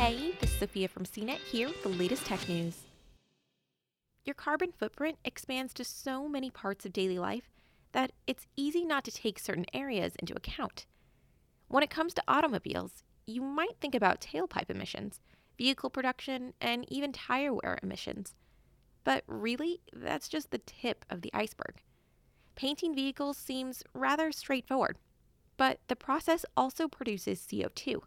Hey, this is Sophia from CNET here with the latest tech news. Your carbon footprint expands to so many parts of daily life that it's easy not to take certain areas into account. When it comes to automobiles, you might think about tailpipe emissions, vehicle production, and even tire wear emissions. But really, that's just the tip of the iceberg. Painting vehicles seems rather straightforward, but the process also produces CO2.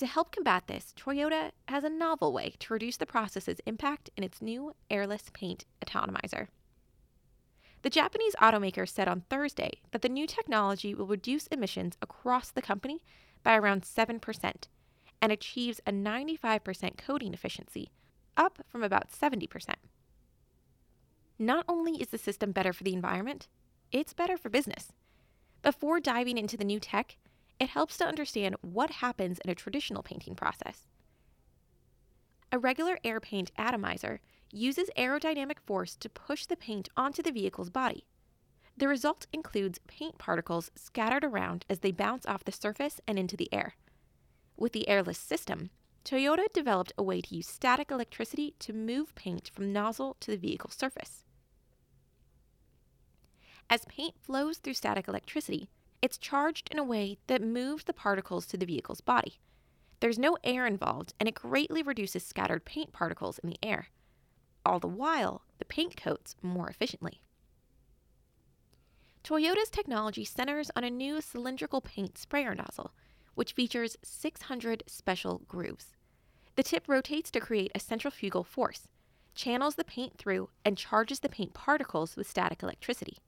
To help combat this, Toyota has a novel way to reduce the process's impact in its new airless paint atomizer. The Japanese automaker said on Thursday that the new technology will reduce emissions across the company by around 7% and achieves a 95% coating efficiency, up from about 70%. Not only is the system better for the environment, it's better for business. Before diving into the new tech, it helps to understand what happens in a traditional painting process. A regular air paint atomizer uses aerodynamic force to push the paint onto the vehicle's body. The result includes paint particles scattered around as they bounce off the surface and into the air. With the airless system, Toyota developed a way to use static electricity to move paint from nozzle to the vehicle surface. As paint flows through static electricity, it's charged in a way that moves the particles to the vehicle's body. There's no air involved, and it greatly reduces scattered paint particles in the air. All the while, the paint coats more efficiently. Toyota's technology centers on a new cylindrical paint sprayer nozzle, which features 600 special grooves. The tip rotates to create a centrifugal force, channels the paint through, and charges the paint particles with static electricity.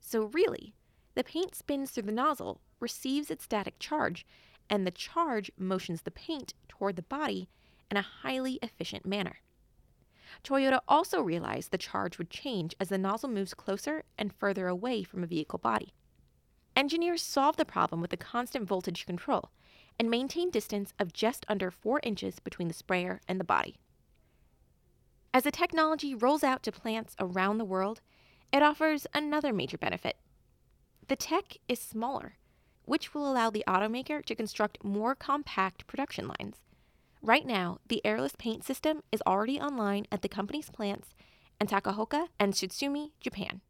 So, really, the paint spins through the nozzle, receives its static charge, and the charge motions the paint toward the body in a highly efficient manner. Toyota also realized the charge would change as the nozzle moves closer and further away from a vehicle body. Engineers solved the problem with a constant voltage control and maintained distance of just under 4 inches between the sprayer and the body. As the technology rolls out to plants around the world, it offers another major benefit. The tech is smaller, which will allow the automaker to construct more compact production lines. Right now, the airless paint system is already online at the company's plants in Takaoka and Tsutsumi, Japan.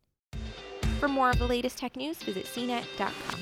For more of the latest tech news, visit cnet.com.